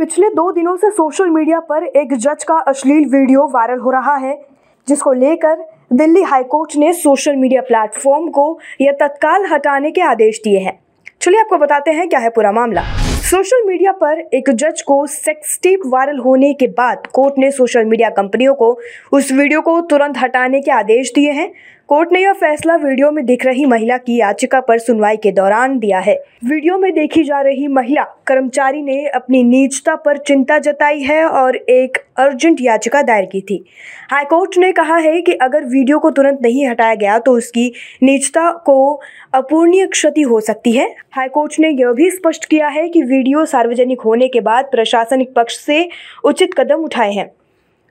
पिछले दो दिनों से सोशल मीडिया पर एक जज का अश्लील वीडियो वायरल हो रहा है, जिसको लेकर दिल्ली हाईकोर्ट ने सोशल मीडिया प्लेटफॉर्म को यह तत्काल हटाने के आदेश दिए हैं। चलिए आपको बताते हैं क्या है पूरा मामला। सोशल मीडिया पर एक जज को सेक्स टेप वायरल होने के बाद कोर्ट ने सोशल मीडिया कंपनियों को उस वीडियो को तुरंत हटाने के आदेश दिए हैं। कोर्ट ने यह फैसला वीडियो में दिख रही महिला की याचिका पर सुनवाई के दौरान दिया है। वीडियो में देखी जा रही महिला कर्मचारी ने अपनी नीचता पर चिंता जताई है और एक अर्जेंट याचिका दायर की थी। हाईकोर्ट ने कहा है कि अगर वीडियो को तुरंत नहीं हटाया गया तो उसकी नीचता को अपूर्णीय क्षति हो सकती है। हाईकोर्ट ने यह भी स्पष्ट किया है कि वीडियो सार्वजनिक होने के बाद प्रशासनिक पक्ष से उचित कदम उठाए हैं।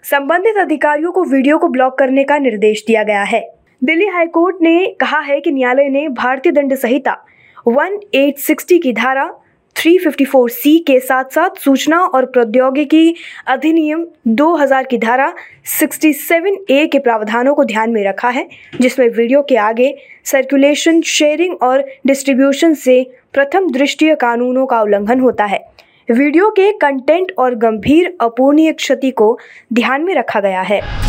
संबंधित अधिकारियों को वीडियो को ब्लॉक करने का निर्देश दिया गया है। दिल्ली हाईकोर्ट ने कहा है कि न्यायालय ने भारतीय दंड संहिता 1860 की धारा 354 सी के साथ साथ सूचना और प्रौद्योगिकी अधिनियम 2000 की धारा 67 ए के प्रावधानों को ध्यान में रखा है, जिसमें वीडियो के आगे सर्कुलेशन शेयरिंग और डिस्ट्रीब्यूशन से प्रथम दृष्टि कानूनों का उल्लंघन होता है। वीडियो के कंटेंट और गंभीर अपूर्णीय क्षति को ध्यान में रखा गया है।